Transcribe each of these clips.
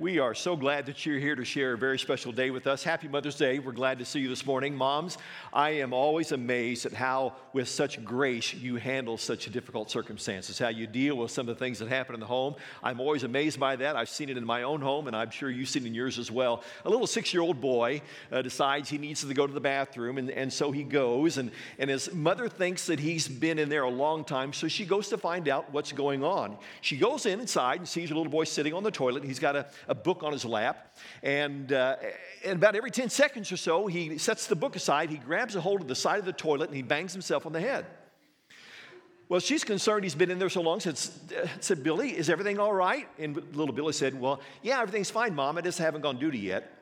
We are so glad that you're here to share a very special day with us. Happy Mother's Day. We're glad to see you this morning. Moms, I am always amazed at how, with such grace, you handle such difficult circumstances, how you deal with some of the things that happen in the home. I'm always amazed by that. I've seen it in my own home, and I'm sure you've seen it in yours as well. A little six year old boy uh, decides he needs to go to the bathroom, and, and so he goes, and, and his mother thinks that he's been in there a long time, so she goes to find out what's going on. She goes in inside and sees her little boy sitting on the toilet. He's got a, a book on his lap. And, uh, and about every 10 seconds or so, he sets the book aside, he grabs a hold of the side of the toilet, and he bangs himself on the head. Well, she's concerned he's been in there so long. Said, said Billy, is everything all right? And little Billy said, Well, yeah, everything's fine, Mom. I just haven't gone duty yet.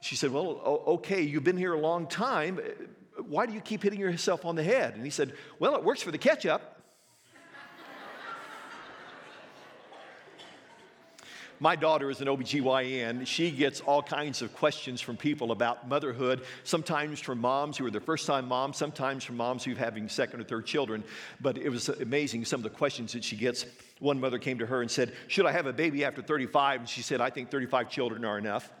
She said, Well, okay, you've been here a long time. Why do you keep hitting yourself on the head? And he said, Well, it works for the ketchup. My daughter is an OBGYN. She gets all kinds of questions from people about motherhood, sometimes from moms who are their first time moms, sometimes from moms who are having second or third children. But it was amazing some of the questions that she gets. One mother came to her and said, Should I have a baby after 35? And she said, I think 35 children are enough.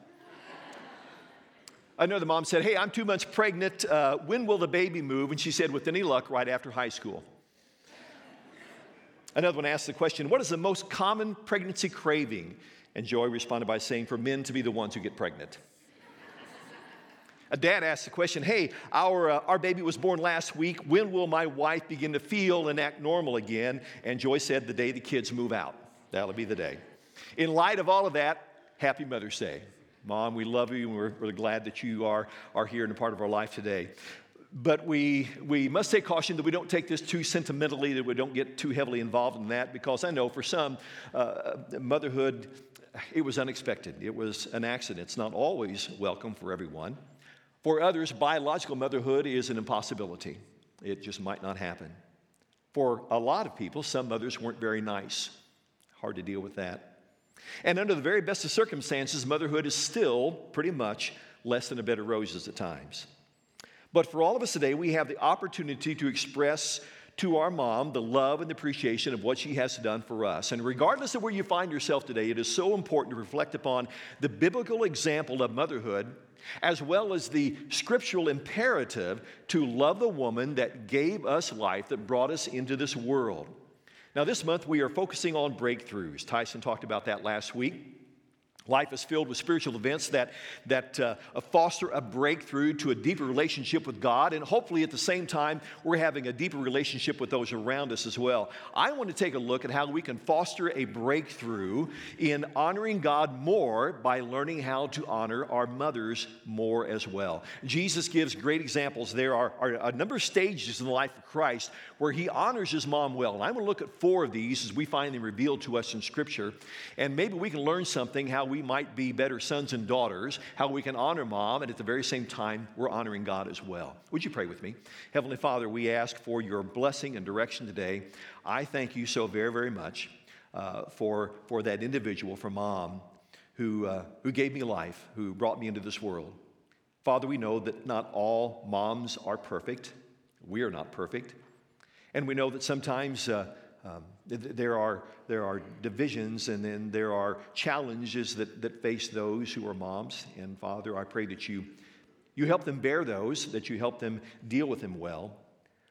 Another mom said, Hey, I'm two months pregnant. Uh, when will the baby move? And she said, With any luck, right after high school. Another one asked the question, What is the most common pregnancy craving? And Joy responded by saying, For men to be the ones who get pregnant. A dad asked the question, Hey, our, uh, our baby was born last week. When will my wife begin to feel and act normal again? And Joy said, The day the kids move out. That'll be the day. In light of all of that, happy Mother's Day. Mom, we love you and we're really glad that you are, are here and a part of our life today. But we, we must take caution that we don't take this too sentimentally, that we don't get too heavily involved in that, because I know for some, uh, motherhood, it was unexpected. It was an accident. It's not always welcome for everyone. For others, biological motherhood is an impossibility. It just might not happen. For a lot of people, some mothers weren't very nice. Hard to deal with that. And under the very best of circumstances, motherhood is still pretty much less than a bed of roses at times. But for all of us today, we have the opportunity to express to our mom the love and appreciation of what she has done for us. And regardless of where you find yourself today, it is so important to reflect upon the biblical example of motherhood as well as the scriptural imperative to love the woman that gave us life, that brought us into this world. Now, this month we are focusing on breakthroughs. Tyson talked about that last week. Life is filled with spiritual events that, that uh, foster a breakthrough to a deeper relationship with God, and hopefully at the same time, we're having a deeper relationship with those around us as well. I want to take a look at how we can foster a breakthrough in honoring God more by learning how to honor our mothers more as well. Jesus gives great examples. There are, are a number of stages in the life of Christ where he honors his mom well. And I want to look at four of these as we find them revealed to us in Scripture, and maybe we can learn something how we might be better sons and daughters, how we can honor mom, and at the very same time, we're honoring God as well. Would you pray with me? Heavenly Father, we ask for your blessing and direction today. I thank you so very, very much uh, for, for that individual, for mom, who, uh, who gave me life, who brought me into this world. Father, we know that not all moms are perfect. We are not perfect. And we know that sometimes uh, um, there, are, there are divisions and then there are challenges that, that face those who are moms. And Father, I pray that you, you help them bear those, that you help them deal with them well.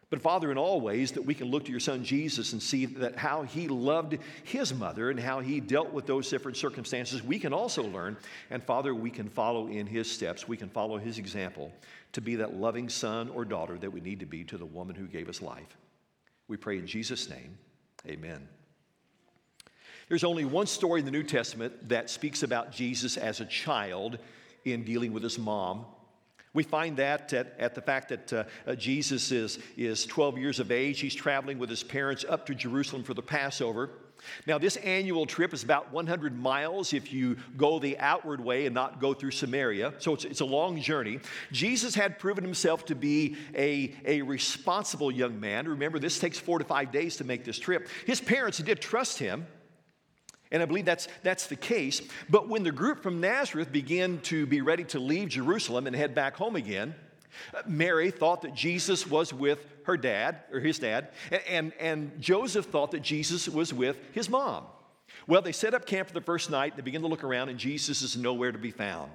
But Father, in all ways, that we can look to your Son Jesus and see that how he loved his mother and how he dealt with those different circumstances, we can also learn. And Father, we can follow in his steps. We can follow his example to be that loving son or daughter that we need to be to the woman who gave us life. We pray in Jesus' name. Amen. There's only one story in the New Testament that speaks about Jesus as a child in dealing with his mom. We find that at, at the fact that uh, uh, Jesus is, is 12 years of age. He's traveling with his parents up to Jerusalem for the Passover. Now, this annual trip is about 100 miles if you go the outward way and not go through Samaria. So it's, it's a long journey. Jesus had proven himself to be a, a responsible young man. Remember, this takes four to five days to make this trip. His parents did trust him. And I believe that's, that's the case. But when the group from Nazareth began to be ready to leave Jerusalem and head back home again, Mary thought that Jesus was with her dad, or his dad, and, and Joseph thought that Jesus was with his mom. Well, they set up camp for the first night. They begin to look around, and Jesus is nowhere to be found.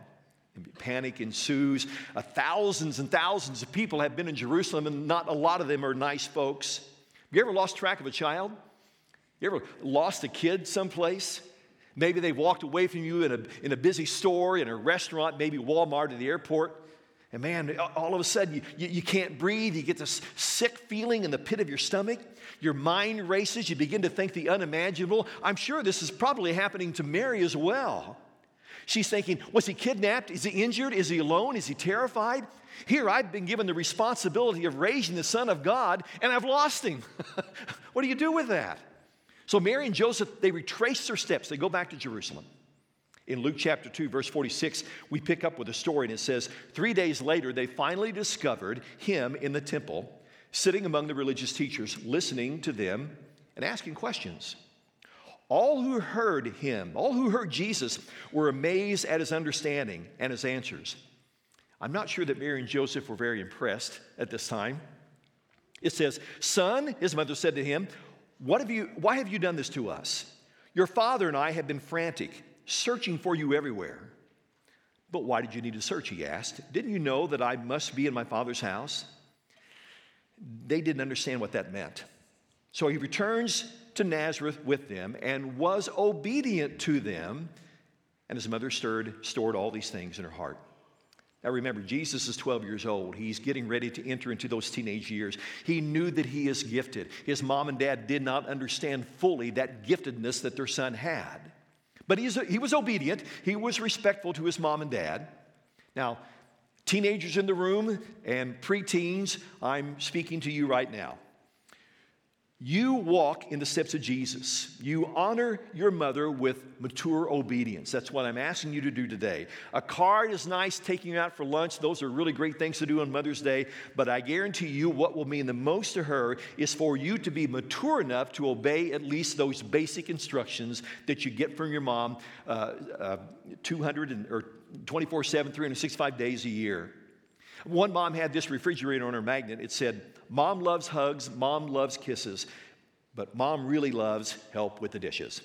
Panic ensues. Uh, thousands and thousands of people have been in Jerusalem, and not a lot of them are nice folks. Have you ever lost track of a child? You ever lost a kid someplace? Maybe they walked away from you in a, in a busy store, in a restaurant, maybe Walmart or the airport. And man, all of a sudden you, you, you, can't breathe. You get this sick feeling in the pit of your stomach. Your mind races. You begin to think the unimaginable. I'm sure this is probably happening to Mary as well. She's thinking, was he kidnapped? Is he injured? Is he alone? Is he terrified? Here, I've been given the responsibility of raising the Son of God, and I've lost him. what do you do with that? So Mary and Joseph, they retrace their steps. They go back to Jerusalem. In Luke chapter 2, verse 46, we pick up with a story, and it says, Three days later, they finally discovered him in the temple, sitting among the religious teachers, listening to them and asking questions. All who heard him, all who heard Jesus, were amazed at his understanding and his answers. I'm not sure that Mary and Joseph were very impressed at this time. It says, Son, his mother said to him, what have you, Why have you done this to us? Your father and I have been frantic, searching for you everywhere. But why did you need to search? He asked. Didn't you know that I must be in my father's house? They didn't understand what that meant. So he returns to Nazareth with them and was obedient to them. And his mother stirred, stored all these things in her heart. Now remember, Jesus is 12 years old. He's getting ready to enter into those teenage years. He knew that he is gifted. His mom and dad did not understand fully that giftedness that their son had. But he was obedient, he was respectful to his mom and dad. Now, teenagers in the room and preteens, I'm speaking to you right now. You walk in the steps of Jesus. You honor your mother with mature obedience. That's what I'm asking you to do today. A card is nice, taking you out for lunch. Those are really great things to do on Mother's Day. But I guarantee you, what will mean the most to her is for you to be mature enough to obey at least those basic instructions that you get from your mom uh, uh, 200 and, or 24 7, 365 days a year. One mom had this refrigerator on her magnet. It said, Mom loves hugs, mom loves kisses, but mom really loves help with the dishes.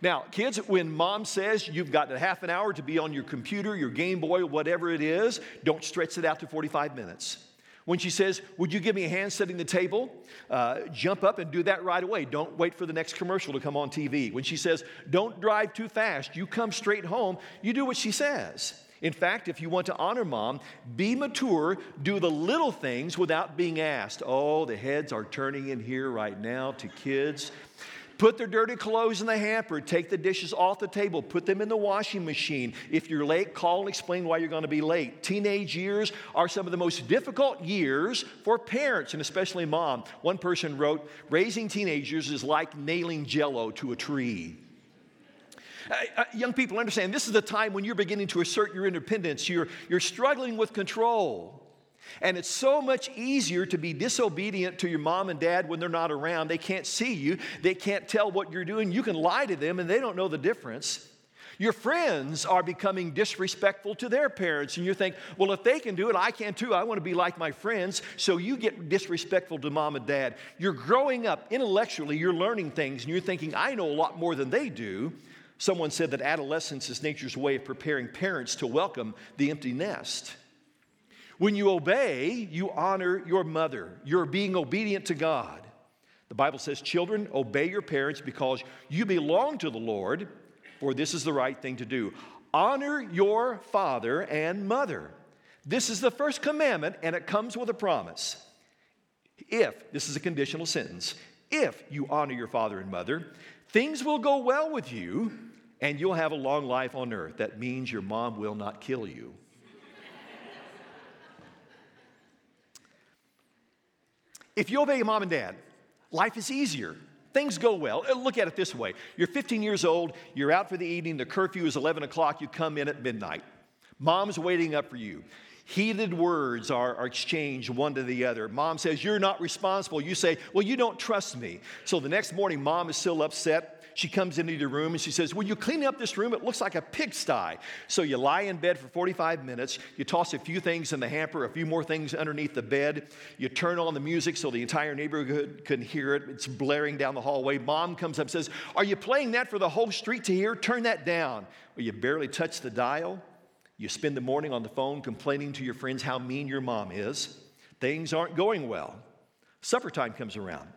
Now, kids, when mom says you've got a half an hour to be on your computer, your Game Boy, whatever it is, don't stretch it out to 45 minutes. When she says, Would you give me a hand setting the table? Uh, jump up and do that right away. Don't wait for the next commercial to come on TV. When she says, Don't drive too fast, you come straight home, you do what she says. In fact, if you want to honor mom, be mature, do the little things without being asked. Oh, the heads are turning in here right now to kids. Put their dirty clothes in the hamper. Take the dishes off the table. Put them in the washing machine. If you're late, call and explain why you're going to be late. Teenage years are some of the most difficult years for parents and especially mom. One person wrote, Raising teenagers is like nailing jello to a tree. Uh, young people understand this is the time when you're beginning to assert your independence. You're, you're struggling with control. And it's so much easier to be disobedient to your mom and dad when they're not around. They can't see you, they can't tell what you're doing. You can lie to them and they don't know the difference. Your friends are becoming disrespectful to their parents, and you think, well, if they can do it, I can too. I want to be like my friends. So you get disrespectful to mom and dad. You're growing up intellectually, you're learning things, and you're thinking, I know a lot more than they do. Someone said that adolescence is nature's way of preparing parents to welcome the empty nest. When you obey, you honor your mother. You're being obedient to God. The Bible says, Children, obey your parents because you belong to the Lord, for this is the right thing to do. Honor your father and mother. This is the first commandment, and it comes with a promise. If, this is a conditional sentence, if you honor your father and mother, things will go well with you and you'll have a long life on earth. That means your mom will not kill you. if you obey your mom and dad, life is easier. Things go well. Uh, look at it this way you're 15 years old, you're out for the evening, the curfew is 11 o'clock, you come in at midnight. Mom's waiting up for you. Heated words are, are, exchanged one to the other. Mom says, You're not responsible. You say, Well, you don't trust me. So the next morning, mom is still upset she comes into your room and she says, Will you clean up this room? It looks like a pigsty. So you lie in bed for 45 minutes. You toss a few things in the hamper, a few more things underneath the bed. You turn on the music so the entire neighborhood can hear it. It's blaring down the hallway. Mom comes up and says, Are you playing that for the whole street to hear? Turn that down. Well, you barely touch the dial. You spend the morning on the phone complaining to your friends how mean your mom is. Things aren't going well. Supper time comes around.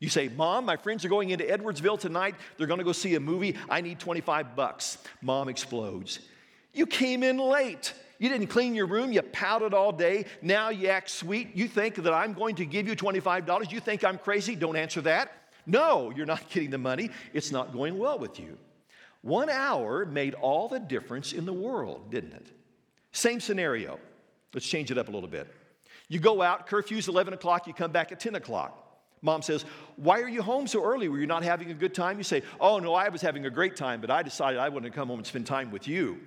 You say, Mom, my friends are going into Edwardsville tonight. They're going to go see a movie. I need 25 bucks. Mom explodes. You came in late. You didn't clean your room. You pouted all day. Now you act sweet. You think that I'm going to give you $25. You think I'm crazy. Don't answer that. No, you're not getting the money. It's not going well with you. One hour made all the difference in the world, didn't it? Same scenario. Let's change it up a little bit. You go out, curfew's 11 o'clock, you come back at 10 o'clock. Mom says, Why are you home so early? Were you not having a good time? You say, Oh, no, I was having a great time, but I decided I wanted to come home and spend time with you.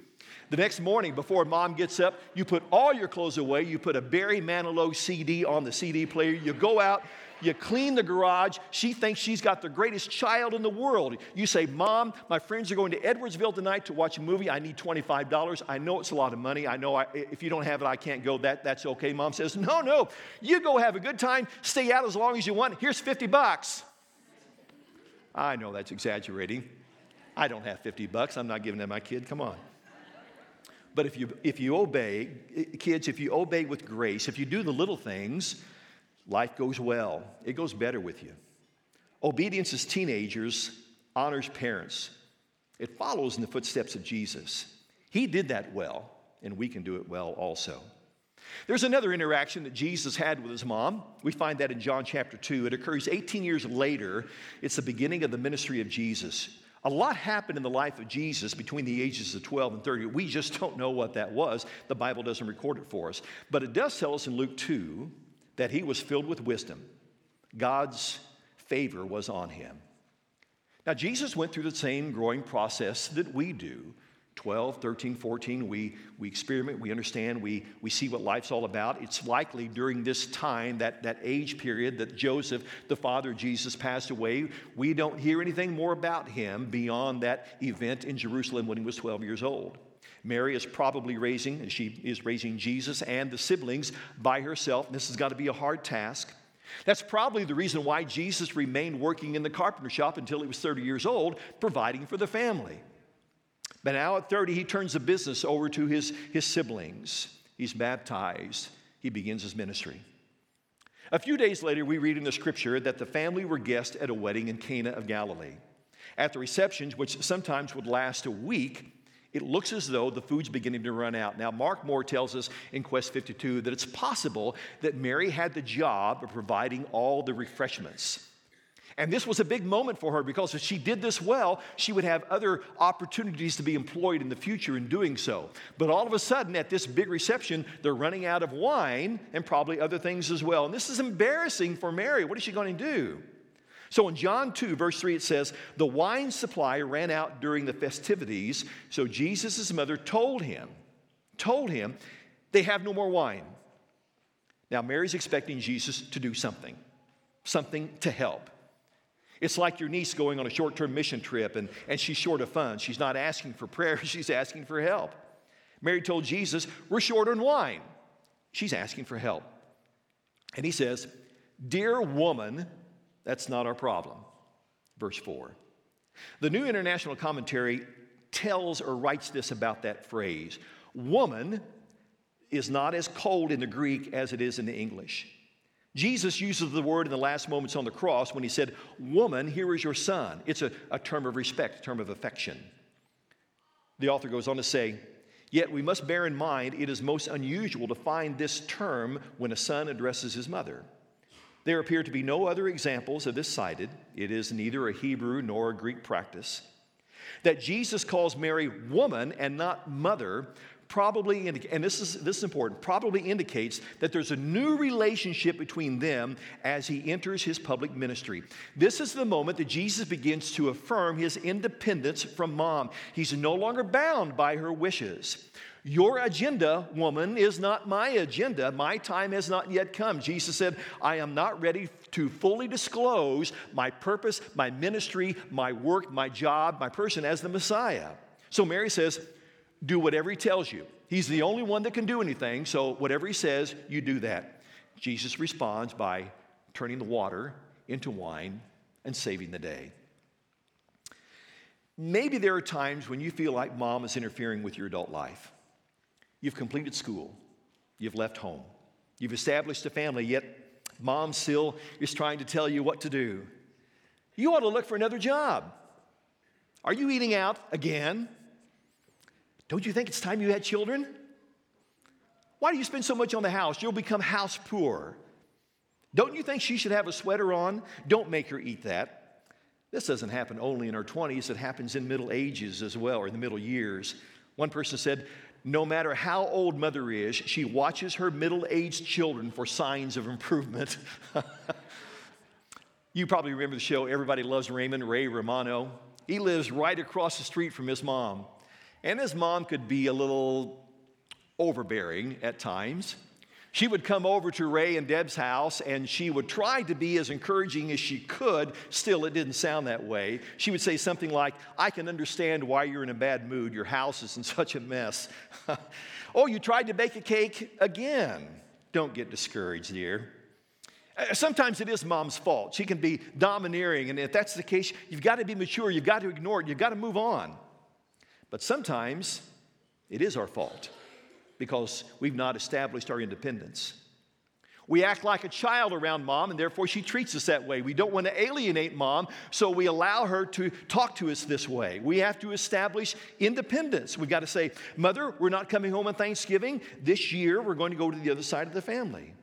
The next morning, before mom gets up, you put all your clothes away. You put a Barry Manilow CD on the CD player. You go out, you clean the garage. She thinks she's got the greatest child in the world. You say, Mom, my friends are going to Edwardsville tonight to watch a movie. I need $25. I know it's a lot of money. I know I, if you don't have it, I can't go. That, that's okay. Mom says, No, no. You go have a good time. Stay out as long as you want. Here's 50 bucks. I know that's exaggerating. I don't have 50 bucks. I'm not giving that to my kid. Come on. But if you, if you obey, eh, kids, if you obey with grace, if you do the little things, life goes well. It goes better with you. Obedience as teenagers honors parents. It follows in the footsteps of Jesus. He did that well, and we can do it well also. There's another interaction that Jesus had with his mom. We find that in John chapter 2. It occurs 18 years later. It's the beginning of the ministry of Jesus. A lot happened in the life of Jesus between the ages of 12 and 30. We just don't know what that was. The Bible doesn't record it for us. But it does tell us in Luke 2 that he was filled with wisdom. God's favor was on him. Now, Jesus went through the same growing process that we do. 12, 13, 14, we, we experiment, we understand, we, we see what life's all about. It's likely during this time, that, that age period, that Joseph, the father of Jesus, passed away. We don't hear anything more about him beyond that event in Jerusalem when he was 12 years old. Mary is probably raising, and she is raising Jesus and the siblings by herself. This has got to be a hard task. That's probably the reason why Jesus remained working in the carpenter shop until he was 30 years old, providing for the family. But now at 30, he turns the business over to his, his siblings. He's baptized, he begins his ministry. A few days later, we read in the scripture that the family were guests at a wedding in Cana of Galilee. At the receptions, which sometimes would last a week, it looks as though the food's beginning to run out. Now, Mark Moore tells us in Quest 52 that it's possible that Mary had the job of providing all the refreshments. And this was a big moment for her because if she did this well, she would have other opportunities to be employed in the future in doing so. But all of a sudden, at this big reception, they're running out of wine and probably other things as well. And this is embarrassing for Mary. What is she going to do? So in John 2, verse 3, it says, The wine supply ran out during the festivities. So Jesus' mother told him, told him, they have no more wine. Now, Mary's expecting Jesus to do something, something to help. It's like your niece going on a short term mission trip and, and she's short of funds. She's not asking for prayer, she's asking for help. Mary told Jesus, We're short on wine. She's asking for help. And he says, Dear woman, that's not our problem. Verse 4. The New International Commentary tells or writes this about that phrase Woman is not as cold in the Greek as it is in the English. Jesus uses the word in the last moments on the cross when he said, Woman, here is your son. It's a, a term of respect, a term of affection. The author goes on to say, Yet we must bear in mind it is most unusual to find this term when a son addresses his mother. There appear to be no other examples of this cited. It is neither a Hebrew nor a Greek practice. That Jesus calls Mary woman and not mother probably, and this is, this is important, probably indicates that there's a new relationship between them as he enters his public ministry. This is the moment that Jesus begins to affirm his independence from mom. He's no longer bound by her wishes. Your agenda, woman, is not my agenda. My time has not yet come. Jesus said, I am not ready to fully disclose my purpose, my ministry, my work, my job, my person as the Messiah. So Mary says, Do whatever he tells you. He's the only one that can do anything, so whatever he says, you do that. Jesus responds by turning the water into wine and saving the day. Maybe there are times when you feel like mom is interfering with your adult life. You've completed school, you've left home, you've established a family, yet mom still is trying to tell you what to do. You ought to look for another job. Are you eating out again? Don't you think it's time you had children? Why do you spend so much on the house? You'll become house poor. Don't you think she should have a sweater on? Don't make her eat that. This doesn't happen only in her 20s, it happens in middle ages as well, or in the middle years. One person said, no matter how old mother is, she watches her middle aged children for signs of improvement. you probably remember the show Everybody Loves Raymond, Ray Romano. He lives right across the street from his mom. And his mom could be a little overbearing at times. She would come over to Ray and Deb's house and she would try to be as encouraging as she could. Still, it didn't sound that way. She would say something like, I can understand why you're in a bad mood. Your house is in such a mess. oh, you tried to bake a cake again. Don't get discouraged, dear. Uh, sometimes it is mom's fault. She can be domineering, and if that's the case, you've got to be mature, you've got to ignore it, you've got to move on. But sometimes it is our fault because we've not established our independence. We act like a child around mom, and therefore she treats us that way. We don't want to alienate mom, so we allow her to talk to us this way. We have to establish independence. We've got to say, Mother, we're not coming home on Thanksgiving. This year, we're going to go to the other side of the family.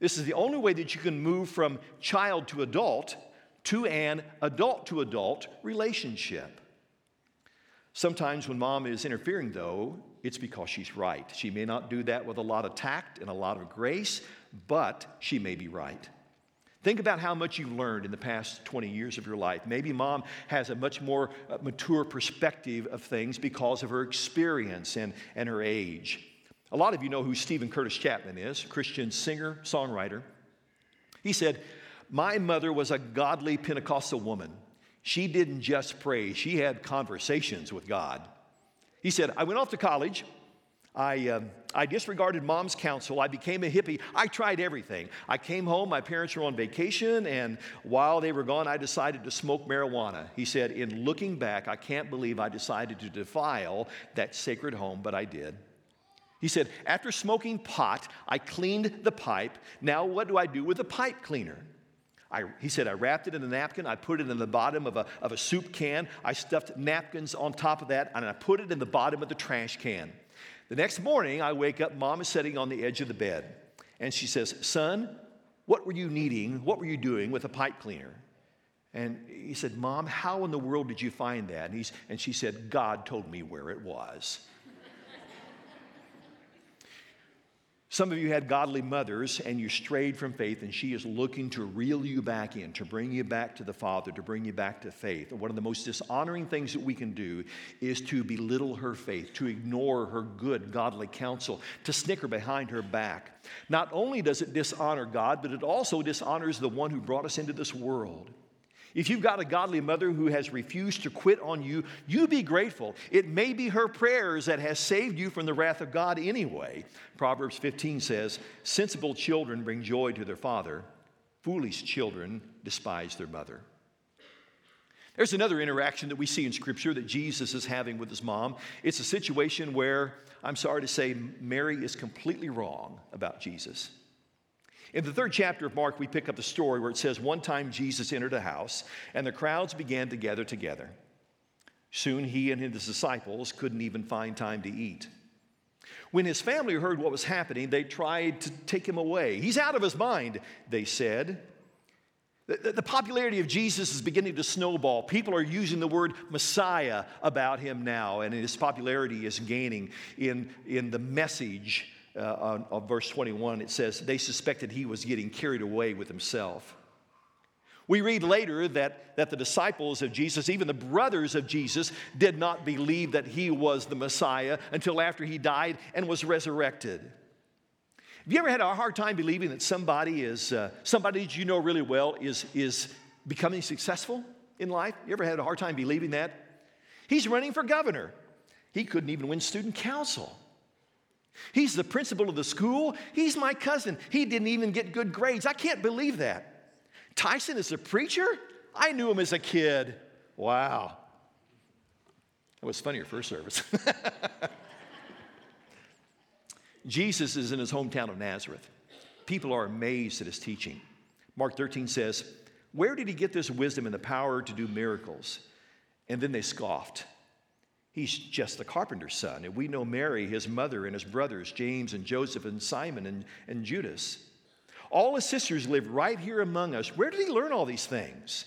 This is the only way that you can move from child to adult to an adult to adult relationship. Sometimes when mom is interfering, though, it's because she's right. She may not do that with a lot of tact and a lot of grace, but she may be right. Think about how much you've learned in the past 20 years of your life. Maybe mom has a much more uh, mature perspective of things because of her experience and, and her age. A lot of you know who Steven Curtis Chapman is, Christian singer, songwriter. He said, My mother was a godly Pentecostal woman. She didn't just pray, she had conversations with God. He said, I went off to college. I, uh, I disregarded mom's counsel. I became a hippie. I tried everything. I came home, my parents were on vacation, and while they were gone, I decided to smoke marijuana. He said, In looking back, I can't believe I decided to defile that sacred home, but I did. He said, After smoking pot, I cleaned the pipe. Now, what do I do with the pipe cleaner? I, he said, I wrapped it in a napkin, I put it in the bottom of a, of a soup can, I stuffed napkins on top of that, and I put it in the bottom of the trash can. The next morning, I wake up, mom is sitting on the edge of the bed, and she says, Son, what were you needing? What were you doing with a pipe cleaner? And he said, Mom, how in the world did you find that? And, he's, and she said, God told me where it was. Some of you had godly mothers and you strayed from faith, and she is looking to reel you back in, to bring you back to the Father, to bring you back to faith. And one of the most dishonoring things that we can do is to belittle her faith, to ignore her good, godly counsel, to snicker behind her back. Not only does it dishonor God, but it also dishonors the one who brought us into this world. If you've got a godly mother who has refused to quit on you, you be grateful. It may be her prayers that has saved you from the wrath of God anyway. Proverbs 15 says, Sensible children bring joy to their father, foolish children despise their mother. There's another interaction that we see in Scripture that Jesus is having with his mom. It's a situation where, I'm sorry to say, Mary is completely wrong about Jesus. In the third chapter of Mark, we pick up the story where it says, One time Jesus entered a house, and the crowds began to gather together. Soon he and his disciples couldn't even find time to eat. When his family heard what was happening, they tried to take him away. He's out of his mind, they said. The, popularity of Jesus is beginning to snowball. People are using the word Messiah about him now, and his popularity is gaining in, in the message uh, of verse 21. It says, They suspected he was getting carried away with himself. We read later that, that the disciples of Jesus, even the brothers of Jesus, did not believe that he was the Messiah until after he died and was resurrected. Have you ever had a hard time believing that somebody is uh, somebody that you know really well is, is becoming successful in life? You ever had a hard time believing that? He's running for governor. He couldn't even win student council. He's the principal of the school. He's my cousin. He didn't even get good grades. I can't believe that. Tyson is a preacher? I knew him as a kid. Wow. That was funny your first service. Jesus is in his hometown of Nazareth. People are amazed at his teaching. Mark 13 says, Where did he get this wisdom and the power to do miracles? And then they scoffed. He's just the carpenter's son. And we know Mary, his mother, and his brothers, James and Joseph and Simon and, and Judas. All his sisters live right here among us. Where did he learn all these things?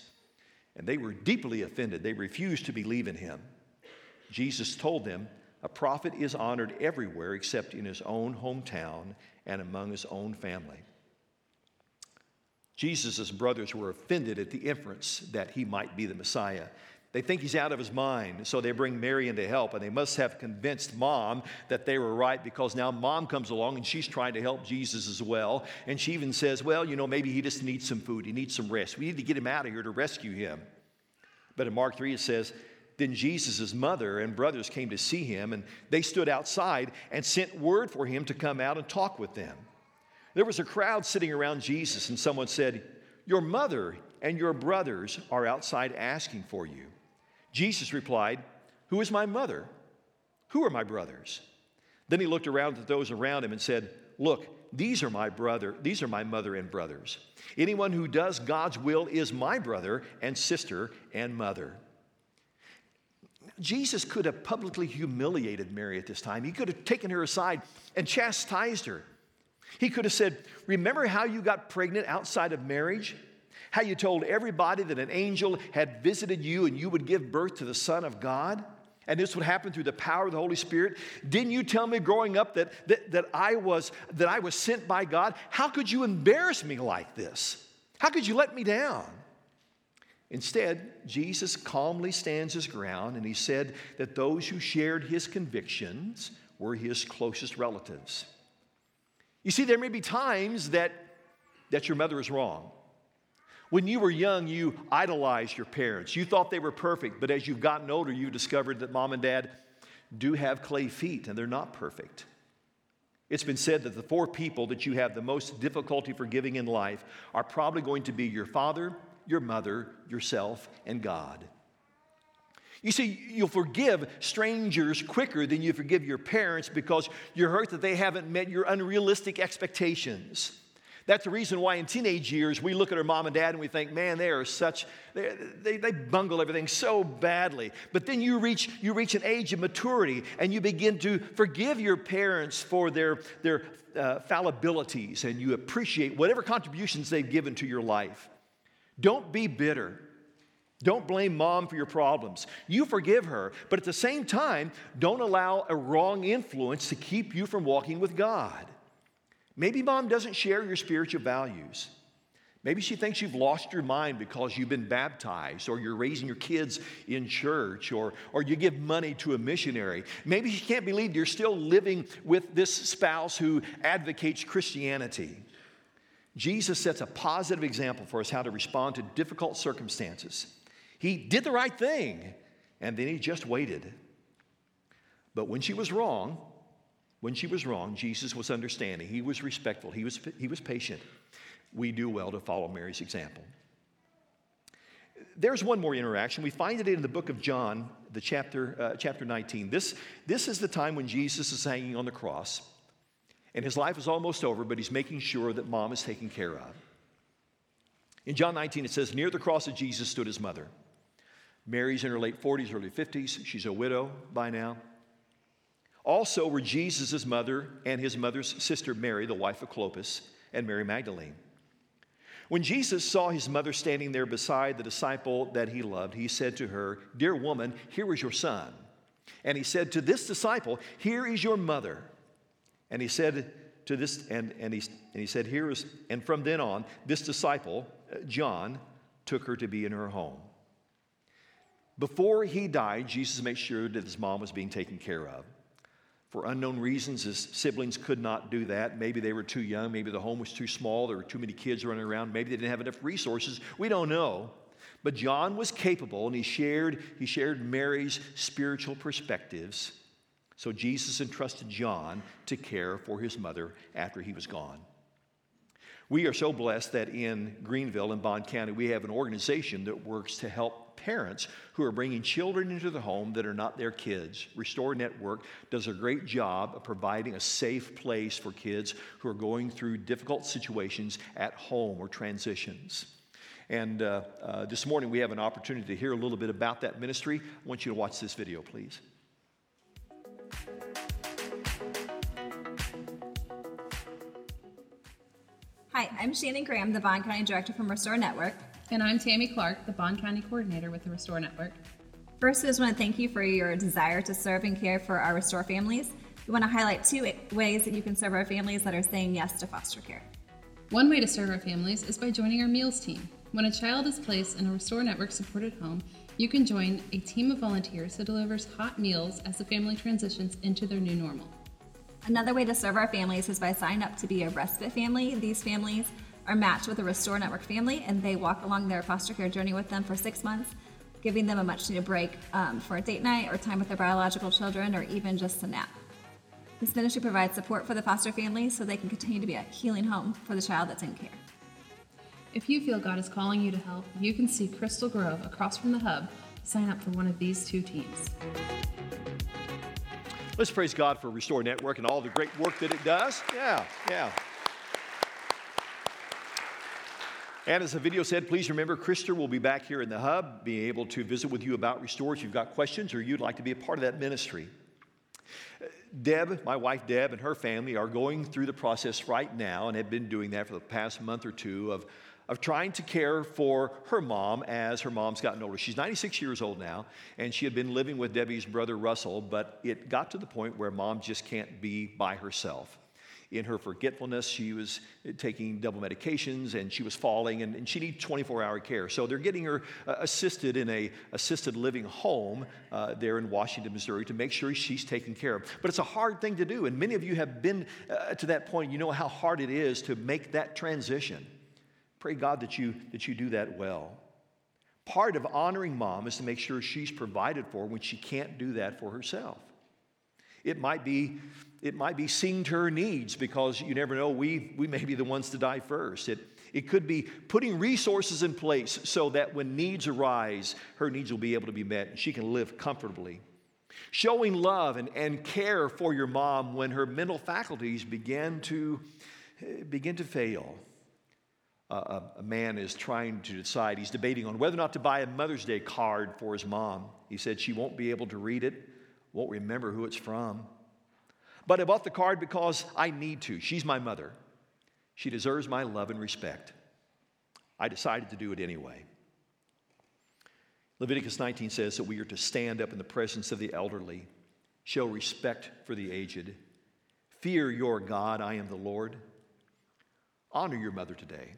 And they were deeply offended. They refused to believe in him. Jesus told them, A prophet is honored everywhere except in his own hometown and among his own family. Jesus' brothers were offended at the inference that he might be the Messiah. They think he's out of his mind, so they bring Mary in to help, and they must have convinced mom that they were right because now mom comes along and she's trying to help Jesus as well. And she even says, Well, you know, maybe he just needs some food, he needs some rest. We need to get him out of here to rescue him. But in Mark 3, it says, then Jesus' mother and brothers came to see him, and they stood outside and sent word for him to come out and talk with them. There was a crowd sitting around Jesus, and someone said, Your mother and your brothers are outside asking for you. Jesus replied, Who is my mother? Who are my brothers? Then he looked around at those around him and said, Look, these are my brother, these are my mother and brothers. Anyone who does God's will is my brother and sister and mother. Jesus could have publicly humiliated Mary at this time. He could have taken her aside and chastised her. He could have said, Remember how you got pregnant outside of marriage? How you told everybody that an angel had visited you and you would give birth to the Son of God? And this would happen through the power of the Holy Spirit. Didn't you tell me growing up that, that, that, I was, that I was sent by God? How could you embarrass me like this? How could you let me down? Instead, Jesus calmly stands his ground and he said that those who shared his convictions were his closest relatives. You see, there may be times that, that your mother is wrong. When you were young, you idolized your parents. You thought they were perfect, but as you've gotten older, you discovered that mom and dad do have clay feet and they're not perfect. It's been said that the four people that you have the most difficulty forgiving in life are probably going to be your father, your mother, yourself, and God. You see, you'll forgive strangers quicker than you forgive your parents because you're hurt that they haven't met your unrealistic expectations. That's the reason why in teenage years we look at our mom and dad and we think, man, they are such, they, they, they, bungle everything so badly. But then you reach, you reach an age of maturity and you begin to forgive your parents for their, their uh, fallibilities and you appreciate whatever contributions they've given to your life. Don't be bitter. Don't blame mom for your problems. You forgive her, but at the same time, don't allow a wrong influence to keep you from walking with God. Maybe mom doesn't share your spiritual values. Maybe she thinks you've lost your mind because you've been baptized, or you're raising your kids in church, or, or you give money to a missionary. Maybe she can't believe you're still living with this spouse who advocates Christianity. Jesus sets a positive example for us how to respond to difficult circumstances. He did the right thing, and then he just waited. But when she was wrong, when she was wrong, Jesus was understanding. He was respectful. He was, he was patient. We do well to follow Mary's example. There's one more interaction. We find it in the book of John, the chapter, uh, chapter 19. This, this is the time when Jesus is hanging on the cross, and his life is almost over, but he's making sure that mom is taken care of. In John 19, it says, Near the cross of Jesus stood his mother. Mary's in her late 40s, early 50s. She's a widow by now. Also were Jesus' mother and his mother's sister Mary, the wife of Clopas, and Mary Magdalene. When Jesus saw his mother standing there beside the disciple that he loved, he said to her, Dear woman, here is your son. And he said to this disciple, Here is your mother. And he said to this, and, and, he, and he said, Here is, and from then on, this disciple, uh, John, took her to be in her home. Before he died, Jesus made sure that his mom was being taken care of. For unknown reasons, his siblings could not do that. Maybe they were too young. Maybe the home was too small. There were too many kids running around. Maybe they didn't have enough resources. We don't know. But John was capable and he shared, he shared Mary's spiritual perspectives. So Jesus entrusted John to care for his mother after he was gone. We are so blessed that in Greenville and Bond County, we have an organization that works to help parents who are bringing children into the home that are not their kids. Restore Network does a great job of providing a safe place for kids who are going through difficult situations at home or transitions. And uh, uh, this morning we have an opportunity to hear a little bit about that ministry. I want you to watch this video, please. Hi, I'm Shannon Graham, the Bond County Director from Restore Network. And I'm Tammy Clark, the Bond County Coordinator with the Restore Network. First, we just want to thank you for your desire to serve and care for our Restore families. We want to highlight two ways that you can serve our families that are saying yes to foster care. One way to serve our families is by joining our meals team. When a child is placed in a Restore Network supported home, you can join a team of volunteers that delivers hot meals as the family transitions into their new normal. Another way to serve our families is by signing up to be a respite family. These families are matched with a Restore Network family, and they walk along their foster care journey with them for six months, giving them a much needed break um, for a date night or time with their biological children or even just a nap. This ministry provides support for the foster families so they can continue to be a healing home for the child that's in care. If you feel God is calling you to help, you can see Crystal Grove across from the hub sign up for one of these two teams. Let's praise God for Restore Network and all the great work that it does. Yeah, yeah. And as the video said, please remember, Krister will be back here in the hub, being able to visit with you about Restore if you've got questions or you'd like to be a part of that ministry. Deb, my wife Deb, and her family are going through the process right now and have been doing that for the past month or two of, of trying to care for her mom as her mom's gotten older. She's 96 years old now, and she had been living with Debbie's brother Russell, but it got to the point where mom just can't be by herself in her forgetfulness. She was taking double medications and she was falling, and, and she needed 24 hour care. So they're getting her uh, assisted in a assisted living home uh, there in Washington, Missouri to make sure she's taken care of. But it's a hard thing to do, and many of you have been uh, to that point. You know how hard it is to make that transition. Pray God that you, that you do that well. Part of honoring mom is to make sure she's provided for when she can't do that for herself. It might be it might be seeing to her needs because you never know, we, we may be the ones to die first. It, it could be putting resources in place so that when needs arise, her needs will be able to be met and she can live comfortably. Showing love and, and care for your mom when her mental faculties begin to, begin to fail. Uh, a, a man is trying to decide, he's debating on whether or not to buy a Mother's Day card for his mom. He said she won't be able to read it, won't remember who it's from. But I bought the card because I need to. She's my mother. She deserves my love and respect. I decided to do it anyway. Leviticus 19 says that we are to stand up in the presence of the elderly, show respect for the aged, fear your God, I am the Lord. Honor your mother today.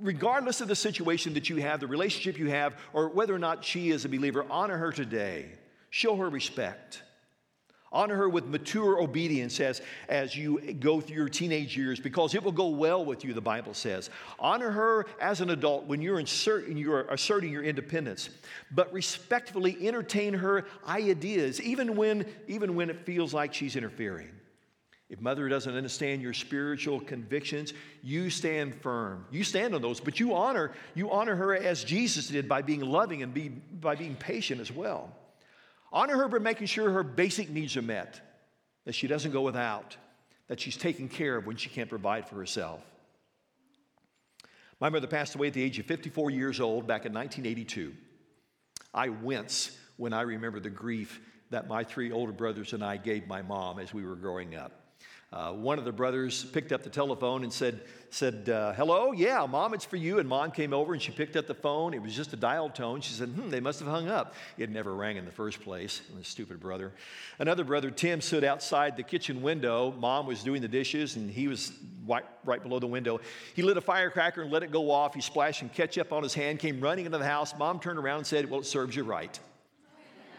Regardless of the situation that you have, the relationship you have, or whether or not she is a believer, honor her today. Show her respect. Honor her with mature obedience as, as you go through your teenage years because it will go well with you, the Bible says. Honor her as an adult when you're, insert, you're asserting your independence, but respectfully entertain her ideas, even when, even when it feels like she's interfering. If mother doesn't understand your spiritual convictions, you stand firm. You stand on those, but you honor, you honor her as Jesus did by being loving and be, by being patient as well. Honor her by making sure her basic needs are met, that she doesn't go without, that she's taken care of when she can't provide for herself. My mother passed away at the age of 54 years old back in 1982. I wince when I remember the grief that my three older brothers and I gave my mom as we were growing up. Uh, one of the brothers picked up the telephone and said, said uh, Hello, yeah, mom, it's for you. And mom came over and she picked up the phone. It was just a dial tone. She said, Hmm, they must have hung up. It never rang in the first place. The stupid brother. Another brother, Tim, stood outside the kitchen window. Mom was doing the dishes and he was right, right below the window. He lit a firecracker and let it go off. He splashed some ketchup on his hand, came running into the house. Mom turned around and said, Well, it serves you right.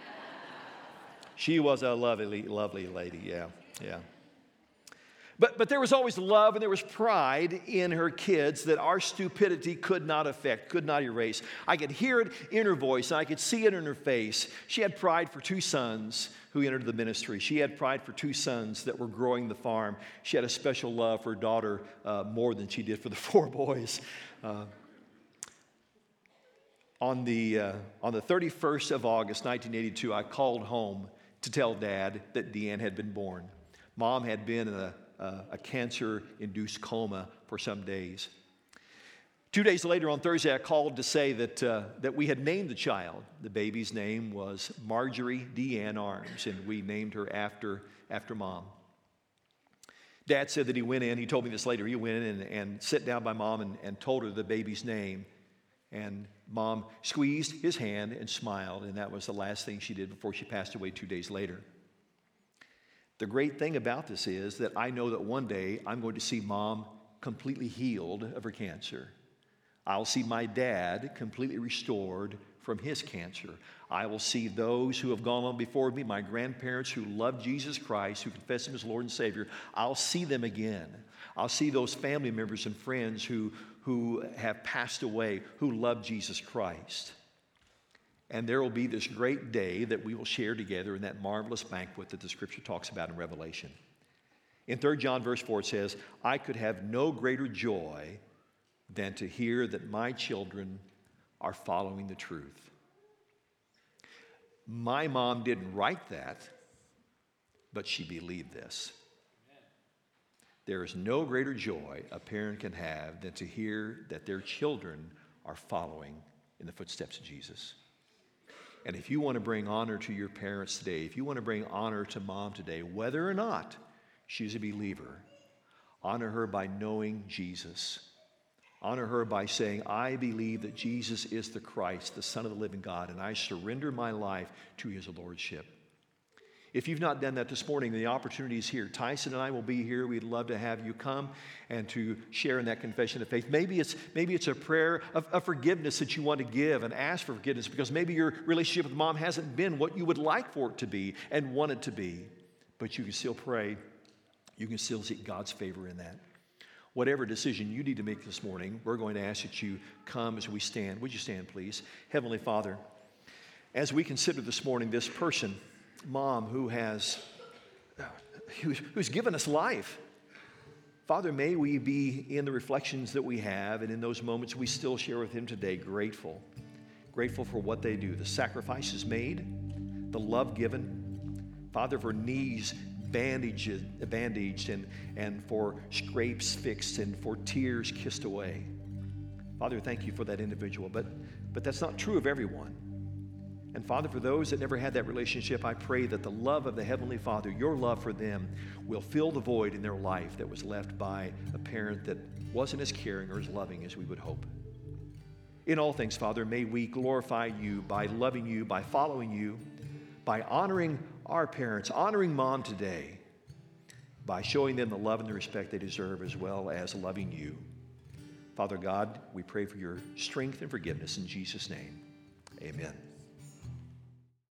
she was a lovely, lovely lady. Yeah, yeah. But, but there was always love and there was pride in her kids that our stupidity could not affect, could not erase. I could hear it in her voice and I could see it in her face. She had pride for two sons who entered the ministry. She had pride for two sons that were growing the farm. She had a special love for her daughter uh, more than she did for the four boys. Uh, on, the, uh, on the 31st of August, 1982, I called home to tell Dad that Deanne had been born. Mom had been in a uh, a cancer induced coma for some days. Two days later, on Thursday, I called to say that, uh, that we had named the child. The baby's name was Marjorie Deanne Arms, and we named her after, after mom. Dad said that he went in, he told me this later, he went in and, and sat down by mom and, and told her the baby's name. And mom squeezed his hand and smiled, and that was the last thing she did before she passed away two days later. The great thing about this is that I know that one day I'm going to see mom completely healed of her cancer. I'll see my dad completely restored from his cancer. I will see those who have gone on before me, my grandparents who love Jesus Christ, who confess Him as Lord and Savior. I'll see them again. I'll see those family members and friends who, who have passed away, who love Jesus Christ. And there will be this great day that we will share together in that marvelous banquet that the scripture talks about in Revelation. In 3 John, verse 4, it says, I could have no greater joy than to hear that my children are following the truth. My mom didn't write that, but she believed this. There is no greater joy a parent can have than to hear that their children are following in the footsteps of Jesus. And if you want to bring honor to your parents today, if you want to bring honor to mom today, whether or not she's a believer, honor her by knowing Jesus. Honor her by saying, I believe that Jesus is the Christ, the Son of the living God, and I surrender my life to his lordship. If you've not done that this morning, the opportunity is here. Tyson and I will be here. We'd love to have you come and to share in that confession of faith. Maybe it's, maybe it's a prayer of, of forgiveness that you want to give and ask for forgiveness because maybe your relationship with mom hasn't been what you would like for it to be and want it to be. But you can still pray. You can still seek God's favor in that. Whatever decision you need to make this morning, we're going to ask that you come as we stand. Would you stand, please? Heavenly Father, as we consider this morning this person, mom who has who's, given us life. Father, may we be in the reflections that we have and in those moments we still share with him today grateful. Grateful for what they do, the sacrifices made, the love given. Father, for knees bandaged, bandaged and, and for scrapes fixed and for tears kissed away. Father, thank you for that individual, but, but that's not true of everyone. And Father, for those that never had that relationship, I pray that the love of the Heavenly Father, your love for them, will fill the void in their life that was left by a parent that wasn't as caring or as loving as we would hope. In all things, Father, may we glorify you by loving you, by following you, by honoring our parents, honoring mom today, by showing them the love and the respect they deserve, as well as loving you. Father God, we pray for your strength and forgiveness in Jesus' name. Amen.